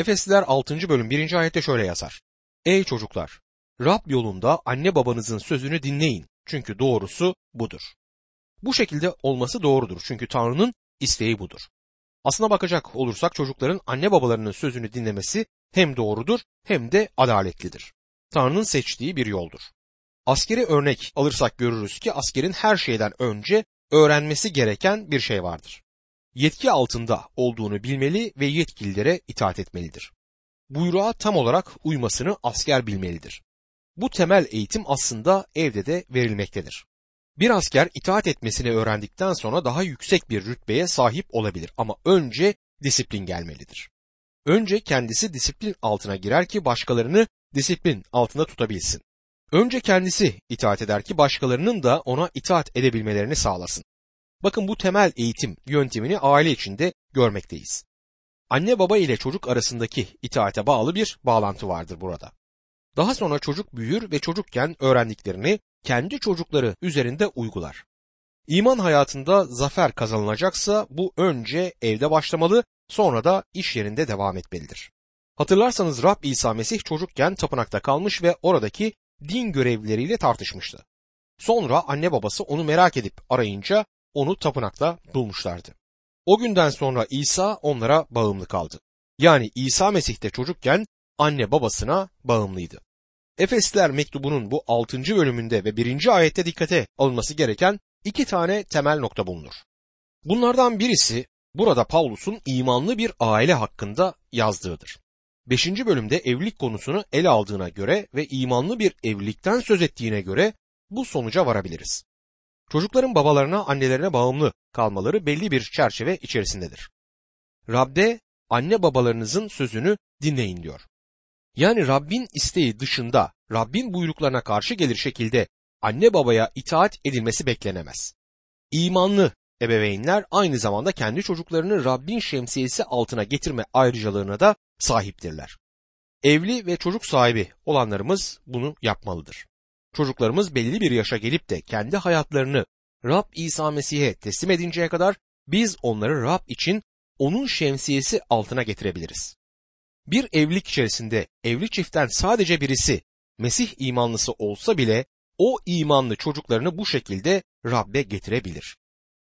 Efesliler 6. bölüm 1. ayette şöyle yazar. Ey çocuklar! Rab yolunda anne babanızın sözünü dinleyin. Çünkü doğrusu budur. Bu şekilde olması doğrudur. Çünkü Tanrı'nın isteği budur. Aslına bakacak olursak çocukların anne babalarının sözünü dinlemesi hem doğrudur hem de adaletlidir. Tanrı'nın seçtiği bir yoldur. Askeri örnek alırsak görürüz ki askerin her şeyden önce öğrenmesi gereken bir şey vardır. Yetki altında olduğunu bilmeli ve yetkililere itaat etmelidir. Buyruğa tam olarak uymasını asker bilmelidir. Bu temel eğitim aslında evde de verilmektedir. Bir asker itaat etmesini öğrendikten sonra daha yüksek bir rütbeye sahip olabilir ama önce disiplin gelmelidir. Önce kendisi disiplin altına girer ki başkalarını disiplin altında tutabilsin. Önce kendisi itaat eder ki başkalarının da ona itaat edebilmelerini sağlasın. Bakın bu temel eğitim yöntemini aile içinde görmekteyiz. Anne baba ile çocuk arasındaki itaate bağlı bir bağlantı vardır burada. Daha sonra çocuk büyür ve çocukken öğrendiklerini kendi çocukları üzerinde uygular. İman hayatında zafer kazanılacaksa bu önce evde başlamalı, sonra da iş yerinde devam etmelidir. Hatırlarsanız Rab İsa Mesih çocukken tapınakta kalmış ve oradaki din görevlileriyle tartışmıştı. Sonra anne babası onu merak edip arayınca onu tapınakta bulmuşlardı. O günden sonra İsa onlara bağımlı kaldı. Yani İsa Mesih de çocukken anne babasına bağımlıydı. Efesliler mektubunun bu 6. bölümünde ve 1. ayette dikkate alınması gereken iki tane temel nokta bulunur. Bunlardan birisi burada Paulus'un imanlı bir aile hakkında yazdığıdır. 5. bölümde evlilik konusunu ele aldığına göre ve imanlı bir evlilikten söz ettiğine göre bu sonuca varabiliriz. Çocukların babalarına, annelerine bağımlı kalmaları belli bir çerçeve içerisindedir. Rab'de anne babalarınızın sözünü dinleyin diyor. Yani Rabbin isteği dışında Rabbin buyruklarına karşı gelir şekilde anne babaya itaat edilmesi beklenemez. İmanlı ebeveynler aynı zamanda kendi çocuklarını Rabbin şemsiyesi altına getirme ayrıcalığına da sahiptirler. Evli ve çocuk sahibi olanlarımız bunu yapmalıdır. Çocuklarımız belli bir yaşa gelip de kendi hayatlarını Rab İsa Mesih'e teslim edinceye kadar biz onları Rab için onun şemsiyesi altına getirebiliriz. Bir evlilik içerisinde evli çiftten sadece birisi Mesih imanlısı olsa bile o imanlı çocuklarını bu şekilde Rab'be getirebilir.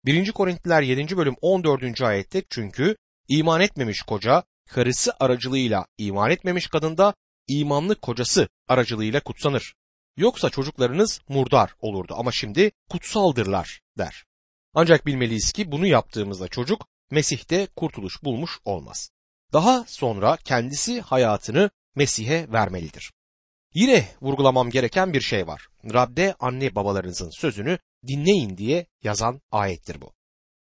1. Korintliler 7. bölüm 14. ayette çünkü iman etmemiş koca karısı aracılığıyla iman etmemiş kadında imanlı kocası aracılığıyla kutsanır. Yoksa çocuklarınız murdar olurdu ama şimdi kutsaldırlar der. Ancak bilmeliyiz ki bunu yaptığımızda çocuk Mesih'te kurtuluş bulmuş olmaz. Daha sonra kendisi hayatını Mesih'e vermelidir. Yine vurgulamam gereken bir şey var. Rab'de anne babalarınızın sözünü dinleyin diye yazan ayettir bu.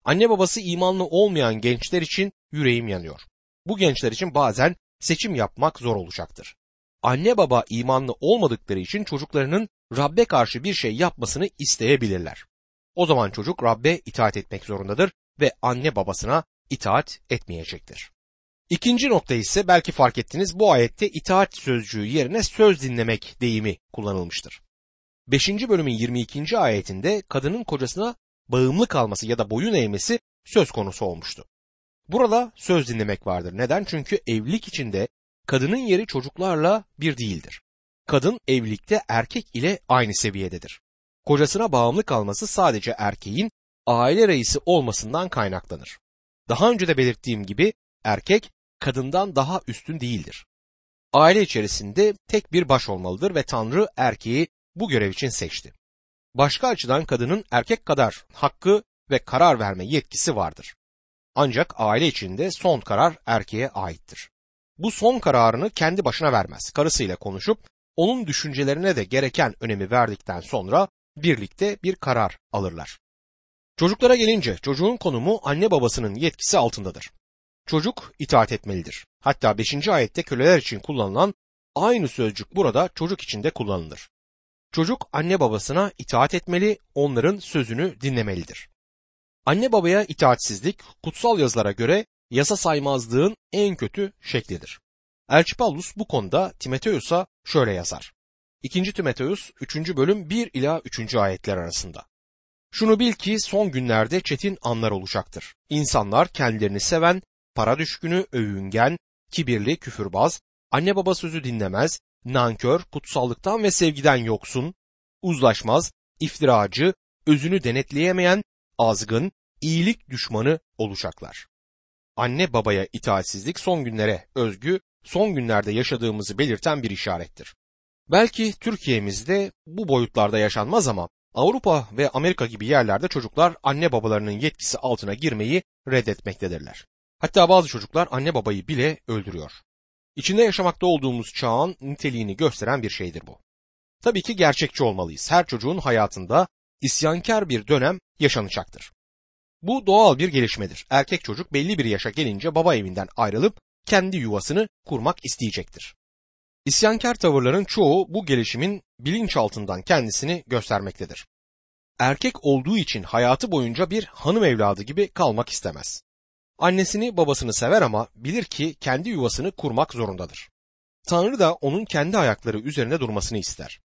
Anne babası imanlı olmayan gençler için yüreğim yanıyor. Bu gençler için bazen seçim yapmak zor olacaktır. Anne baba imanlı olmadıkları için çocuklarının Rab'be karşı bir şey yapmasını isteyebilirler. O zaman çocuk Rab'be itaat etmek zorundadır ve anne babasına itaat etmeyecektir. İkinci nokta ise belki fark ettiniz bu ayette itaat sözcüğü yerine söz dinlemek deyimi kullanılmıştır. 5. bölümün 22. ayetinde kadının kocasına bağımlı kalması ya da boyun eğmesi söz konusu olmuştu. Burada söz dinlemek vardır. Neden? Çünkü evlilik içinde kadının yeri çocuklarla bir değildir. Kadın evlilikte erkek ile aynı seviyededir. Kocasına bağımlı kalması sadece erkeğin aile reisi olmasından kaynaklanır. Daha önce de belirttiğim gibi erkek kadından daha üstün değildir. Aile içerisinde tek bir baş olmalıdır ve Tanrı erkeği bu görev için seçti. Başka açıdan kadının erkek kadar hakkı ve karar verme yetkisi vardır. Ancak aile içinde son karar erkeğe aittir. Bu son kararını kendi başına vermez. Karısıyla konuşup onun düşüncelerine de gereken önemi verdikten sonra birlikte bir karar alırlar. Çocuklara gelince çocuğun konumu anne babasının yetkisi altındadır. Çocuk itaat etmelidir. Hatta 5. ayette köleler için kullanılan aynı sözcük burada çocuk için de kullanılır. Çocuk anne babasına itaat etmeli, onların sözünü dinlemelidir. Anne babaya itaatsizlik kutsal yazılara göre yasa saymazlığın en kötü şeklidir. Elçi Paulus bu konuda Timoteus'a şöyle yazar. 2. Timoteus 3. bölüm 1 ila 3. ayetler arasında. Şunu bil ki son günlerde çetin anlar olacaktır. İnsanlar kendilerini seven, para düşkünü, övüngen, kibirli, küfürbaz, anne baba sözü dinlemez, nankör, kutsallıktan ve sevgiden yoksun, uzlaşmaz, iftiracı, özünü denetleyemeyen, azgın, iyilik düşmanı olacaklar. Anne babaya itaatsizlik son günlere özgü, son günlerde yaşadığımızı belirten bir işarettir. Belki Türkiye'mizde bu boyutlarda yaşanmaz ama Avrupa ve Amerika gibi yerlerde çocuklar anne babalarının yetkisi altına girmeyi reddetmektedirler. Hatta bazı çocuklar anne babayı bile öldürüyor. İçinde yaşamakta olduğumuz çağın niteliğini gösteren bir şeydir bu. Tabii ki gerçekçi olmalıyız. Her çocuğun hayatında isyankar bir dönem yaşanacaktır. Bu doğal bir gelişmedir. Erkek çocuk belli bir yaşa gelince baba evinden ayrılıp kendi yuvasını kurmak isteyecektir. İsyankar tavırların çoğu bu gelişimin bilinçaltından kendisini göstermektedir. Erkek olduğu için hayatı boyunca bir hanım evladı gibi kalmak istemez. Annesini babasını sever ama bilir ki kendi yuvasını kurmak zorundadır. Tanrı da onun kendi ayakları üzerine durmasını ister.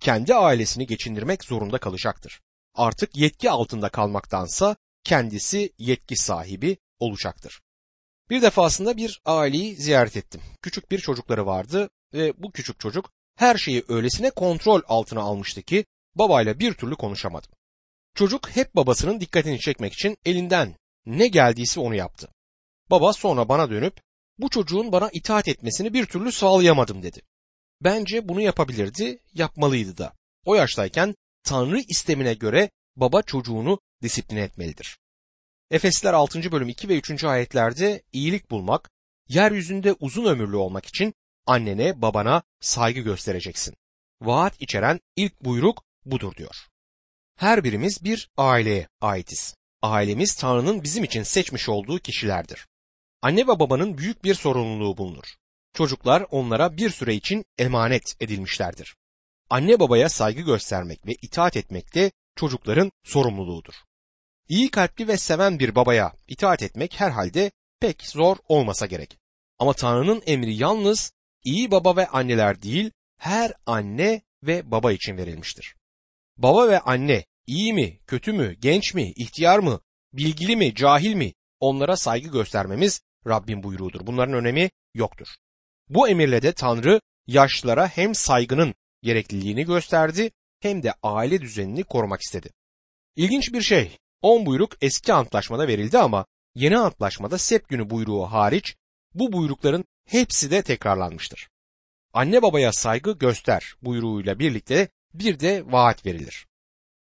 Kendi ailesini geçindirmek zorunda kalacaktır. Artık yetki altında kalmaktansa kendisi yetki sahibi olacaktır. Bir defasında bir aileyi ziyaret ettim. Küçük bir çocukları vardı ve bu küçük çocuk her şeyi öylesine kontrol altına almıştı ki babayla bir türlü konuşamadım. Çocuk hep babasının dikkatini çekmek için elinden ne geldiyse onu yaptı. Baba sonra bana dönüp bu çocuğun bana itaat etmesini bir türlü sağlayamadım dedi. Bence bunu yapabilirdi, yapmalıydı da. O yaştayken Tanrı istemine göre baba çocuğunu disipline etmelidir. Efesler 6. bölüm 2 ve 3. ayetlerde iyilik bulmak, yeryüzünde uzun ömürlü olmak için annene babana saygı göstereceksin. Vaat içeren ilk buyruk budur diyor. Her birimiz bir aileye aitiz. Ailemiz Tanrı'nın bizim için seçmiş olduğu kişilerdir. Anne ve babanın büyük bir sorumluluğu bulunur. Çocuklar onlara bir süre için emanet edilmişlerdir. Anne babaya saygı göstermek ve itaat etmek de çocukların sorumluluğudur. İyi kalpli ve seven bir babaya itaat etmek herhalde pek zor olmasa gerek. Ama Tanrı'nın emri yalnız iyi baba ve anneler değil, her anne ve baba için verilmiştir. Baba ve anne iyi mi, kötü mü, genç mi, ihtiyar mı, bilgili mi, cahil mi onlara saygı göstermemiz Rabbin buyruğudur. Bunların önemi yoktur. Bu emirle de Tanrı yaşlılara hem saygının gerekliliğini gösterdi hem de aile düzenini korumak istedi. İlginç bir şey, on buyruk eski antlaşmada verildi ama yeni antlaşmada sep günü buyruğu hariç bu buyrukların hepsi de tekrarlanmıştır. Anne babaya saygı göster buyruğuyla birlikte bir de vaat verilir.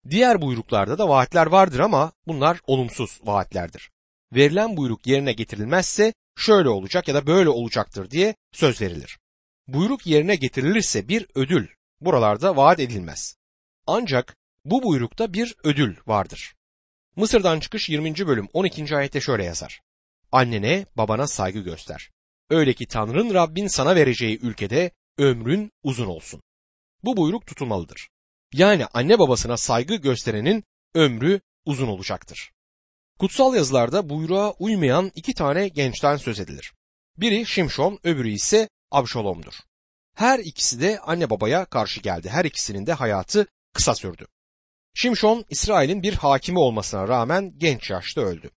Diğer buyruklarda da vaatler vardır ama bunlar olumsuz vaatlerdir. Verilen buyruk yerine getirilmezse şöyle olacak ya da böyle olacaktır diye söz verilir. Buyruk yerine getirilirse bir ödül buralarda vaat edilmez. Ancak bu buyrukta bir ödül vardır. Mısır'dan çıkış 20. bölüm 12. ayette şöyle yazar. Annene babana saygı göster. Öyle ki Tanrın Rabbin sana vereceği ülkede ömrün uzun olsun. Bu buyruk tutulmalıdır. Yani anne babasına saygı gösterenin ömrü uzun olacaktır. Kutsal yazılarda buyruğa uymayan iki tane gençten söz edilir. Biri Şimşon, öbürü ise Abşalom'dur. Her ikisi de anne babaya karşı geldi. Her ikisinin de hayatı kısa sürdü. Şimşon, İsrail'in bir hakimi olmasına rağmen genç yaşta öldü.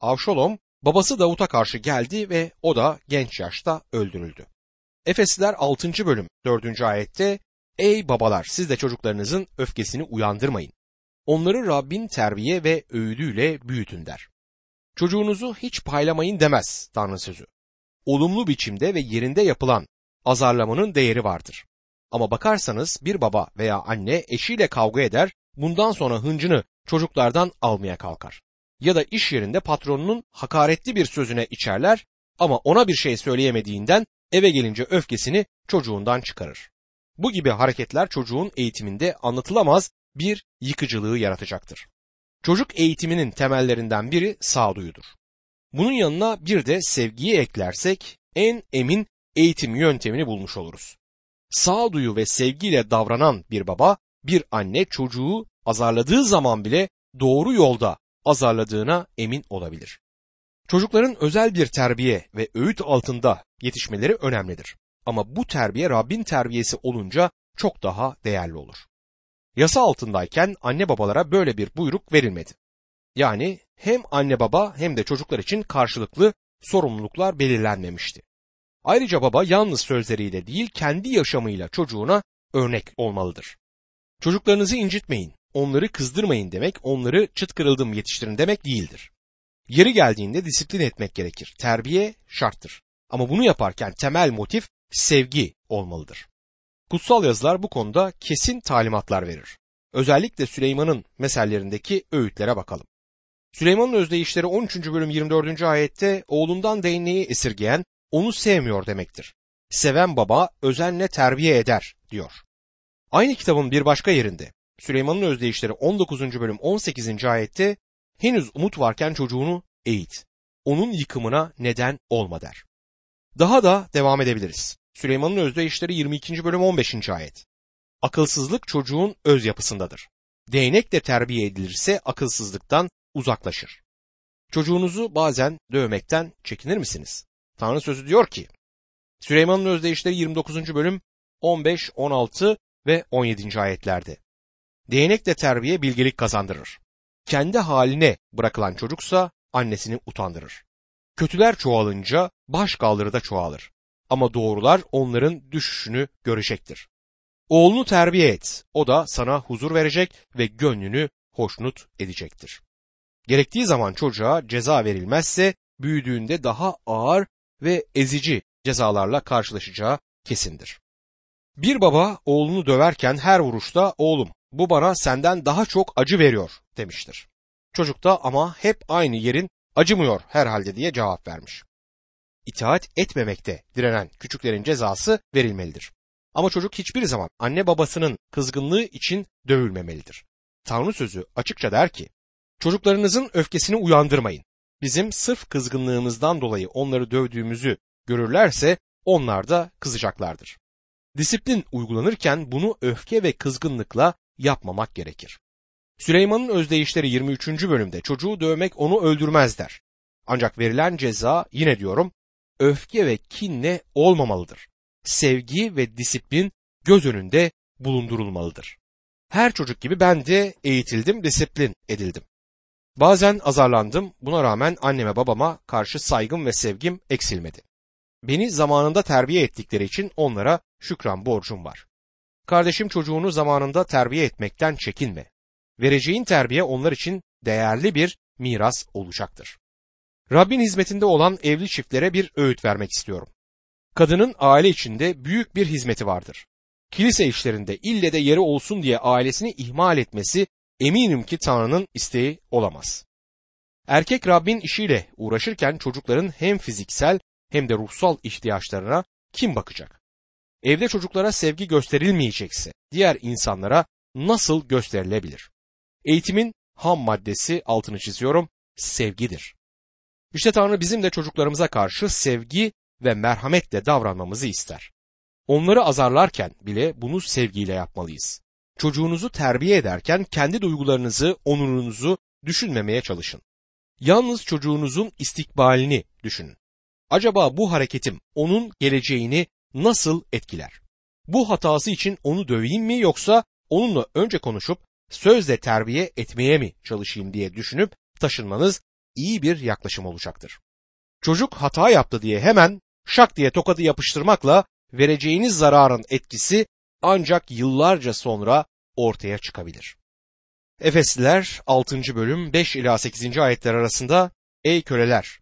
Avşolom, babası Davut'a karşı geldi ve o da genç yaşta öldürüldü. Efesliler 6. bölüm 4. ayette Ey babalar siz de çocuklarınızın öfkesini uyandırmayın. Onları Rabbin terbiye ve öğüdüyle büyütün der. Çocuğunuzu hiç paylamayın demez Tanrı sözü. Olumlu biçimde ve yerinde yapılan azarlamanın değeri vardır. Ama bakarsanız bir baba veya anne eşiyle kavga eder, bundan sonra hıncını çocuklardan almaya kalkar. Ya da iş yerinde patronunun hakaretli bir sözüne içerler ama ona bir şey söyleyemediğinden eve gelince öfkesini çocuğundan çıkarır. Bu gibi hareketler çocuğun eğitiminde anlatılamaz bir yıkıcılığı yaratacaktır. Çocuk eğitiminin temellerinden biri sağduyudur. Bunun yanına bir de sevgiyi eklersek en emin eğitim yöntemini bulmuş oluruz. Sağduyu ve sevgiyle davranan bir baba, bir anne çocuğu azarladığı zaman bile doğru yolda azarladığına emin olabilir. Çocukların özel bir terbiye ve öğüt altında yetişmeleri önemlidir. Ama bu terbiye Rabbin terbiyesi olunca çok daha değerli olur. Yasa altındayken anne babalara böyle bir buyruk verilmedi. Yani hem anne baba hem de çocuklar için karşılıklı sorumluluklar belirlenmemişti. Ayrıca baba yalnız sözleriyle değil kendi yaşamıyla çocuğuna örnek olmalıdır. Çocuklarınızı incitmeyin, onları kızdırmayın demek, onları çıt kırıldım yetiştirin demek değildir. Yeri geldiğinde disiplin etmek gerekir. Terbiye şarttır. Ama bunu yaparken temel motif sevgi olmalıdır. Kutsal yazılar bu konuda kesin talimatlar verir. Özellikle Süleyman'ın mesellerindeki öğütlere bakalım. Süleyman'ın özdeyişleri 13. bölüm 24. ayette oğlundan değneği esirgeyen onu sevmiyor demektir. Seven baba özenle terbiye eder diyor. Aynı kitabın bir başka yerinde Süleyman'ın özdeyişleri 19. bölüm 18. ayette henüz umut varken çocuğunu eğit. Onun yıkımına neden olma der. Daha da devam edebiliriz. Süleyman'ın özdeyişleri 22. bölüm 15. ayet. Akılsızlık çocuğun öz yapısındadır. Değnek de terbiye edilirse akılsızlıktan uzaklaşır. Çocuğunuzu bazen dövmekten çekinir misiniz? Tanrı sözü diyor ki, Süleyman'ın özdeyişleri 29. bölüm 15, 16 ve 17. ayetlerde. Değnek de terbiye bilgelik kazandırır. Kendi haline bırakılan çocuksa annesini utandırır. Kötüler çoğalınca baş kaldırı da çoğalır. Ama doğrular onların düşüşünü görecektir. Oğlunu terbiye et, o da sana huzur verecek ve gönlünü hoşnut edecektir. Gerektiği zaman çocuğa ceza verilmezse büyüdüğünde daha ağır ve ezici cezalarla karşılaşacağı kesindir. Bir baba oğlunu döverken her vuruşta oğlum bu bana senden daha çok acı veriyor demiştir. Çocuk da ama hep aynı yerin acımıyor herhalde diye cevap vermiş. İtaat etmemekte direnen küçüklerin cezası verilmelidir. Ama çocuk hiçbir zaman anne babasının kızgınlığı için dövülmemelidir. Tanrı sözü açıkça der ki, çocuklarınızın öfkesini uyandırmayın. Bizim sırf kızgınlığımızdan dolayı onları dövdüğümüzü görürlerse onlar da kızacaklardır. Disiplin uygulanırken bunu öfke ve kızgınlıkla yapmamak gerekir. Süleyman'ın özdeyişleri 23. bölümde çocuğu dövmek onu öldürmez der. Ancak verilen ceza yine diyorum öfke ve kinle olmamalıdır. Sevgi ve disiplin göz önünde bulundurulmalıdır. Her çocuk gibi ben de eğitildim, disiplin edildim. Bazen azarlandım, buna rağmen anneme babama karşı saygım ve sevgim eksilmedi. Beni zamanında terbiye ettikleri için onlara şükran borcum var. Kardeşim çocuğunu zamanında terbiye etmekten çekinme. Vereceğin terbiye onlar için değerli bir miras olacaktır. Rabbin hizmetinde olan evli çiftlere bir öğüt vermek istiyorum. Kadının aile içinde büyük bir hizmeti vardır. Kilise işlerinde ille de yeri olsun diye ailesini ihmal etmesi eminim ki Tanrı'nın isteği olamaz. Erkek Rabbin işiyle uğraşırken çocukların hem fiziksel hem de ruhsal ihtiyaçlarına kim bakacak? Evde çocuklara sevgi gösterilmeyecekse diğer insanlara nasıl gösterilebilir? Eğitimin ham maddesi altını çiziyorum sevgidir. İşte Tanrı bizim de çocuklarımıza karşı sevgi ve merhametle davranmamızı ister. Onları azarlarken bile bunu sevgiyle yapmalıyız. Çocuğunuzu terbiye ederken kendi duygularınızı, onurunuzu düşünmemeye çalışın. Yalnız çocuğunuzun istikbalini düşünün. Acaba bu hareketim onun geleceğini nasıl etkiler? Bu hatası için onu döveyim mi yoksa onunla önce konuşup sözle terbiye etmeye mi çalışayım diye düşünüp taşınmanız iyi bir yaklaşım olacaktır. Çocuk hata yaptı diye hemen şak diye tokadı yapıştırmakla vereceğiniz zararın etkisi ancak yıllarca sonra ortaya çıkabilir. Efesliler 6. bölüm 5 ila 8. ayetler arasında Ey köleler!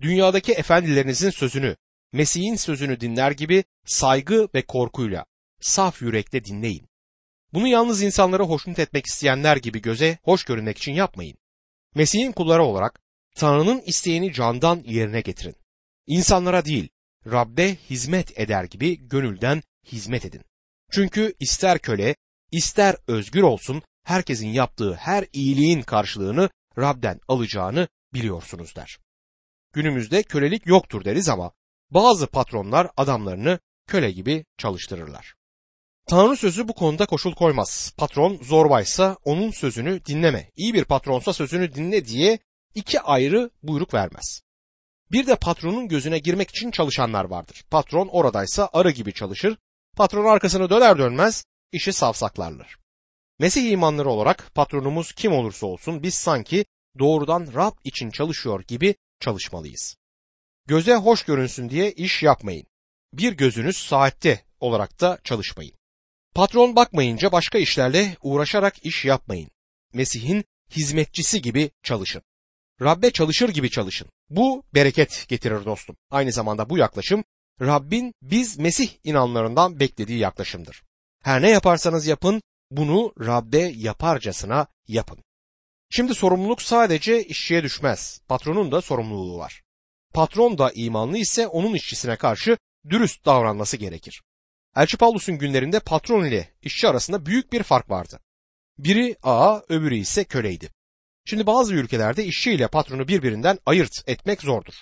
Dünyadaki efendilerinizin sözünü, Mesih'in sözünü dinler gibi saygı ve korkuyla, saf yürekle dinleyin. Bunu yalnız insanları hoşnut etmek isteyenler gibi göze hoş görünmek için yapmayın. Mesih'in kulları olarak Tanrı'nın isteğini candan yerine getirin. İnsanlara değil, Rab'be hizmet eder gibi gönülden hizmet edin. Çünkü ister köle, ister özgür olsun herkesin yaptığı her iyiliğin karşılığını Rab'den alacağını biliyorsunuz der. Günümüzde kölelik yoktur deriz ama bazı patronlar adamlarını köle gibi çalıştırırlar. Tanrı sözü bu konuda koşul koymaz. Patron zorbaysa onun sözünü dinleme. İyi bir patronsa sözünü dinle diye iki ayrı buyruk vermez. Bir de patronun gözüne girmek için çalışanlar vardır. Patron oradaysa arı gibi çalışır. Patron arkasını döner dönmez işi savsaklarlar. Mesih imanları olarak patronumuz kim olursa olsun biz sanki doğrudan Rab için çalışıyor gibi çalışmalıyız. Göze hoş görünsün diye iş yapmayın. bir gözünüz saatte olarak da çalışmayın. Patron bakmayınca başka işlerle uğraşarak iş yapmayın. Mesih'in hizmetçisi gibi çalışın. Rabbe çalışır gibi çalışın. Bu bereket getirir dostum. Aynı zamanda bu yaklaşım Rabbin biz Mesih inanlarından beklediği yaklaşımdır. Her ne yaparsanız yapın bunu Rabbe yaparcasına yapın. Şimdi sorumluluk sadece işçiye düşmez. Patronun da sorumluluğu var. Patron da imanlı ise onun işçisine karşı dürüst davranması gerekir. Elçi Paulus'un günlerinde patron ile işçi arasında büyük bir fark vardı. Biri ağa, öbürü ise köleydi. Şimdi bazı ülkelerde işçi ile patronu birbirinden ayırt etmek zordur.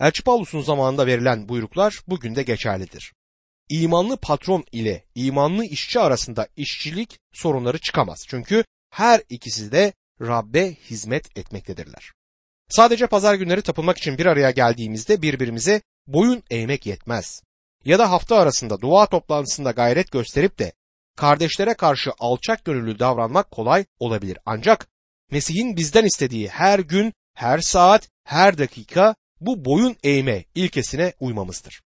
Elçi Paulus'un zamanında verilen buyruklar bugün de geçerlidir. İmanlı patron ile imanlı işçi arasında işçilik sorunları çıkamaz. Çünkü her ikisi de Rabbe hizmet etmektedirler. Sadece pazar günleri tapınmak için bir araya geldiğimizde birbirimize boyun eğmek yetmez. Ya da hafta arasında dua toplantısında gayret gösterip de kardeşlere karşı alçak gönüllü davranmak kolay olabilir. Ancak Mesih'in bizden istediği her gün, her saat, her dakika bu boyun eğme ilkesine uymamızdır.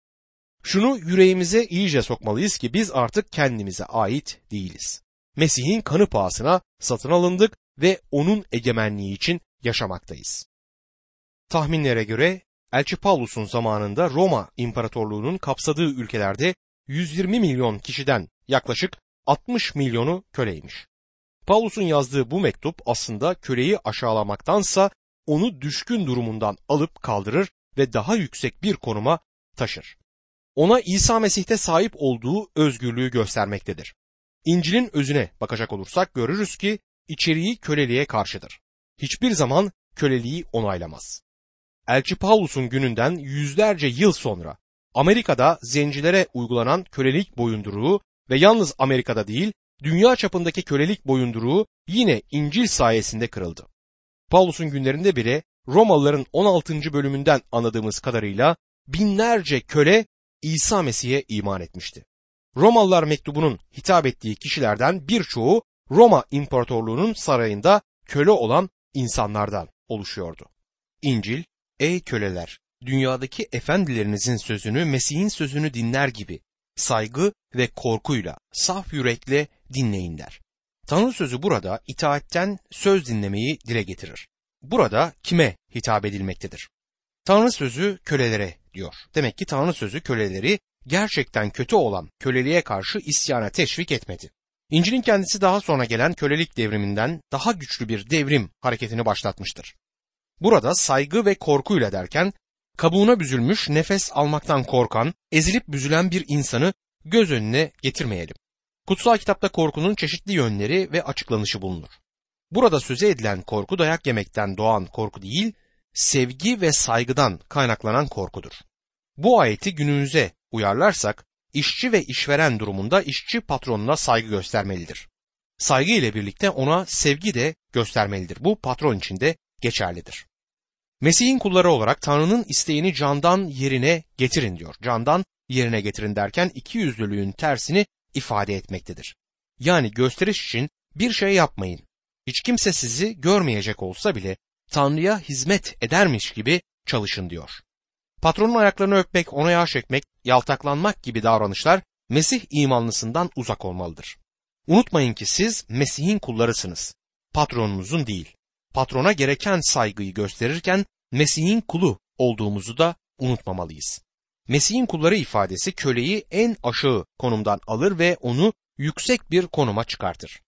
Şunu yüreğimize iyice sokmalıyız ki biz artık kendimize ait değiliz. Mesih'in kanı pahasına satın alındık ve onun egemenliği için yaşamaktayız. Tahminlere göre Elçi Paulus'un zamanında Roma İmparatorluğu'nun kapsadığı ülkelerde 120 milyon kişiden yaklaşık 60 milyonu köleymiş. Paulus'un yazdığı bu mektup aslında köleyi aşağılamaktansa onu düşkün durumundan alıp kaldırır ve daha yüksek bir konuma taşır. Ona İsa Mesih'te sahip olduğu özgürlüğü göstermektedir. İncil'in özüne bakacak olursak görürüz ki içeriği köleliğe karşıdır. Hiçbir zaman köleliği onaylamaz. Elçi Paulus'un gününden yüzlerce yıl sonra Amerika'da zencilere uygulanan kölelik boyunduruğu ve yalnız Amerika'da değil, dünya çapındaki kölelik boyunduruğu yine İncil sayesinde kırıldı. Paulus'un günlerinde bile Romalıların 16. bölümünden anladığımız kadarıyla binlerce köle İsa Mesih'e iman etmişti. Romalılar mektubunun hitap ettiği kişilerden birçoğu Roma İmparatorluğu'nun sarayında köle olan insanlardan oluşuyordu. İncil, ey köleler, dünyadaki efendilerinizin sözünü Mesih'in sözünü dinler gibi saygı ve korkuyla, saf yürekle dinleyin der. Tanrı sözü burada itaatten söz dinlemeyi dile getirir. Burada kime hitap edilmektedir? Tanrı sözü kölelere diyor. Demek ki Tanrı sözü köleleri gerçekten kötü olan köleliğe karşı isyana teşvik etmedi. İncil'in kendisi daha sonra gelen kölelik devriminden daha güçlü bir devrim hareketini başlatmıştır. Burada saygı ve korkuyla derken kabuğuna büzülmüş nefes almaktan korkan, ezilip büzülen bir insanı göz önüne getirmeyelim. Kutsal kitapta korkunun çeşitli yönleri ve açıklanışı bulunur. Burada söze edilen korku dayak yemekten doğan korku değil, sevgi ve saygıdan kaynaklanan korkudur. Bu ayeti günümüze uyarlarsak işçi ve işveren durumunda işçi patronuna saygı göstermelidir. Saygı ile birlikte ona sevgi de göstermelidir. Bu patron için de geçerlidir. Mesih'in kulları olarak Tanrı'nın isteğini candan yerine getirin diyor. Candan yerine getirin derken iki yüzlülüğün tersini ifade etmektedir. Yani gösteriş için bir şey yapmayın. Hiç kimse sizi görmeyecek olsa bile Tanrı'ya hizmet edermiş gibi çalışın diyor. Patronun ayaklarını öpmek, ona yağ çekmek, yaltaklanmak gibi davranışlar Mesih imanlısından uzak olmalıdır. Unutmayın ki siz Mesih'in kullarısınız. Patronunuzun değil. Patrona gereken saygıyı gösterirken Mesih'in kulu olduğumuzu da unutmamalıyız. Mesih'in kulları ifadesi köleyi en aşağı konumdan alır ve onu yüksek bir konuma çıkartır.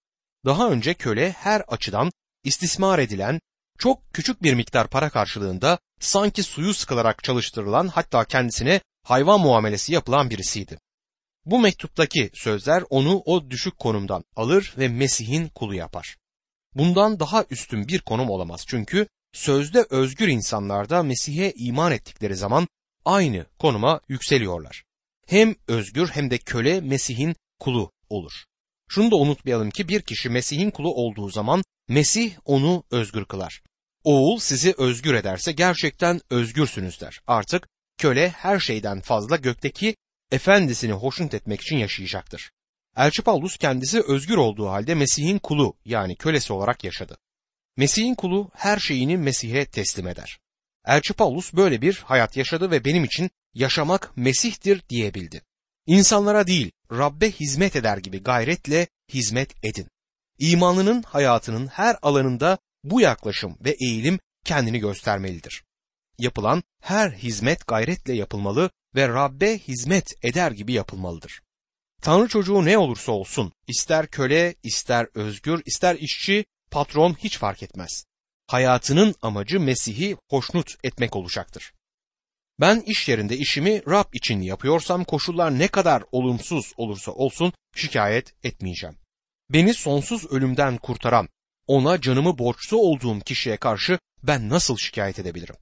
Daha önce köle her açıdan istismar edilen, çok küçük bir miktar para karşılığında sanki suyu sıkılarak çalıştırılan hatta kendisine hayvan muamelesi yapılan birisiydi. Bu mektuptaki sözler onu o düşük konumdan alır ve Mesih'in kulu yapar. Bundan daha üstün bir konum olamaz çünkü sözde özgür insanlar da Mesih'e iman ettikleri zaman aynı konuma yükseliyorlar. Hem özgür hem de köle Mesih'in kulu olur. Şunu da unutmayalım ki bir kişi Mesih'in kulu olduğu zaman Mesih onu özgür kılar. Oğul sizi özgür ederse gerçekten özgürsünüz der. Artık köle her şeyden fazla gökteki efendisini hoşnut etmek için yaşayacaktır. Elçi Paulus kendisi özgür olduğu halde Mesih'in kulu yani kölesi olarak yaşadı. Mesih'in kulu her şeyini Mesih'e teslim eder. Elçi Paulus böyle bir hayat yaşadı ve benim için yaşamak Mesih'tir diyebildi. İnsanlara değil, Rabbe hizmet eder gibi gayretle hizmet edin. İmanının hayatının her alanında bu yaklaşım ve eğilim kendini göstermelidir. Yapılan her hizmet gayretle yapılmalı ve Rabbe hizmet eder gibi yapılmalıdır. Tanrı çocuğu ne olursa olsun, ister köle, ister özgür, ister işçi, patron hiç fark etmez. Hayatının amacı Mesih'i hoşnut etmek olacaktır. Ben iş yerinde işimi Rab için yapıyorsam koşullar ne kadar olumsuz olursa olsun şikayet etmeyeceğim. Beni sonsuz ölümden kurtaran, ona canımı borçlu olduğum kişiye karşı ben nasıl şikayet edebilirim?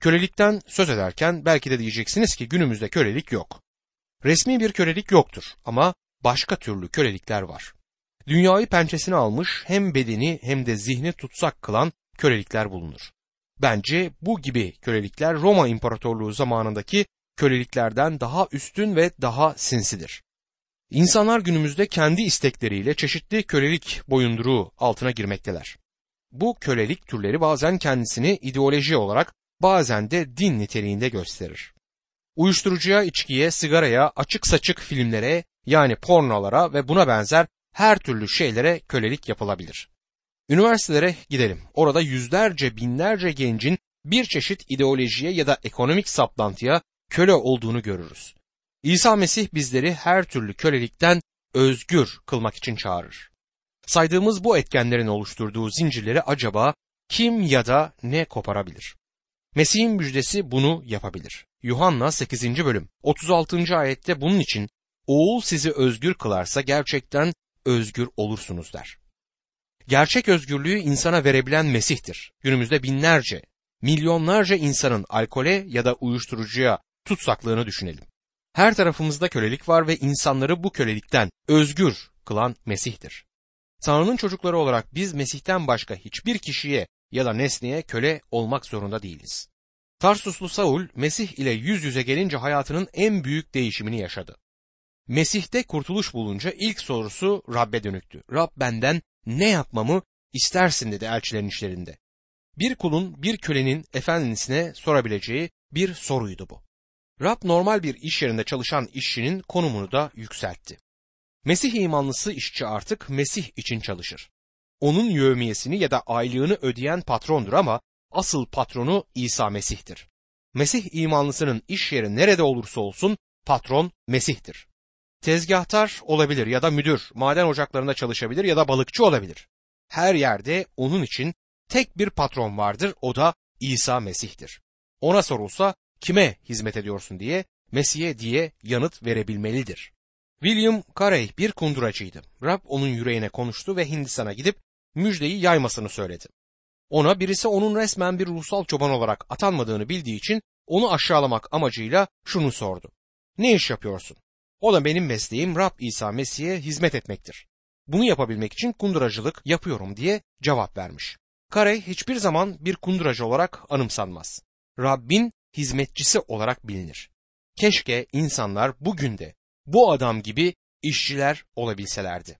Kölelikten söz ederken belki de diyeceksiniz ki günümüzde kölelik yok. Resmi bir kölelik yoktur ama başka türlü kölelikler var. Dünyayı pençesine almış hem bedeni hem de zihni tutsak kılan kölelikler bulunur. Bence bu gibi kölelikler Roma İmparatorluğu zamanındaki köleliklerden daha üstün ve daha sinsidir. İnsanlar günümüzde kendi istekleriyle çeşitli kölelik boyunduruğu altına girmekteler. Bu kölelik türleri bazen kendisini ideoloji olarak bazen de din niteliğinde gösterir. Uyuşturucuya, içkiye, sigaraya, açık saçık filmlere yani pornolara ve buna benzer her türlü şeylere kölelik yapılabilir. Üniversitelere gidelim. Orada yüzlerce binlerce gencin bir çeşit ideolojiye ya da ekonomik saplantıya köle olduğunu görürüz. İsa Mesih bizleri her türlü kölelikten özgür kılmak için çağırır. Saydığımız bu etkenlerin oluşturduğu zincirleri acaba kim ya da ne koparabilir? Mesih'in müjdesi bunu yapabilir. Yuhanna 8. bölüm 36. ayette bunun için oğul sizi özgür kılarsa gerçekten özgür olursunuz der. Gerçek özgürlüğü insana verebilen Mesih'tir. Günümüzde binlerce, milyonlarca insanın alkole ya da uyuşturucuya tutsaklığını düşünelim. Her tarafımızda kölelik var ve insanları bu kölelikten özgür kılan Mesih'tir. Tanrı'nın çocukları olarak biz Mesih'ten başka hiçbir kişiye ya da nesneye köle olmak zorunda değiliz. Tarsuslu Saul Mesih ile yüz yüze gelince hayatının en büyük değişimini yaşadı. Mesih'te kurtuluş bulunca ilk sorusu Rab'be dönüktü. Rab benden ne yapmamı istersin dedi elçilerin işlerinde. Bir kulun bir kölenin efendisine sorabileceği bir soruydu bu. Rab normal bir iş yerinde çalışan işçinin konumunu da yükseltti. Mesih imanlısı işçi artık Mesih için çalışır. Onun yövmiyesini ya da aylığını ödeyen patrondur ama asıl patronu İsa Mesih'tir. Mesih imanlısının iş yeri nerede olursa olsun patron Mesih'tir. Tezgahtar olabilir ya da müdür, maden ocaklarında çalışabilir ya da balıkçı olabilir. Her yerde onun için tek bir patron vardır o da İsa Mesih'tir. Ona sorulsa kime hizmet ediyorsun diye Mesih'e diye yanıt verebilmelidir. William Carey bir kunduracıydı. Rab onun yüreğine konuştu ve Hindistan'a gidip müjdeyi yaymasını söyledi. Ona birisi onun resmen bir ruhsal çoban olarak atanmadığını bildiği için onu aşağılamak amacıyla şunu sordu. Ne iş yapıyorsun? O da benim mesleğim Rab İsa Mesih'e hizmet etmektir. Bunu yapabilmek için kunduracılık yapıyorum diye cevap vermiş. Carey hiçbir zaman bir kunduracı olarak anımsanmaz. Rabbin hizmetçisi olarak bilinir. Keşke insanlar bugün de bu adam gibi işçiler olabilselerdi.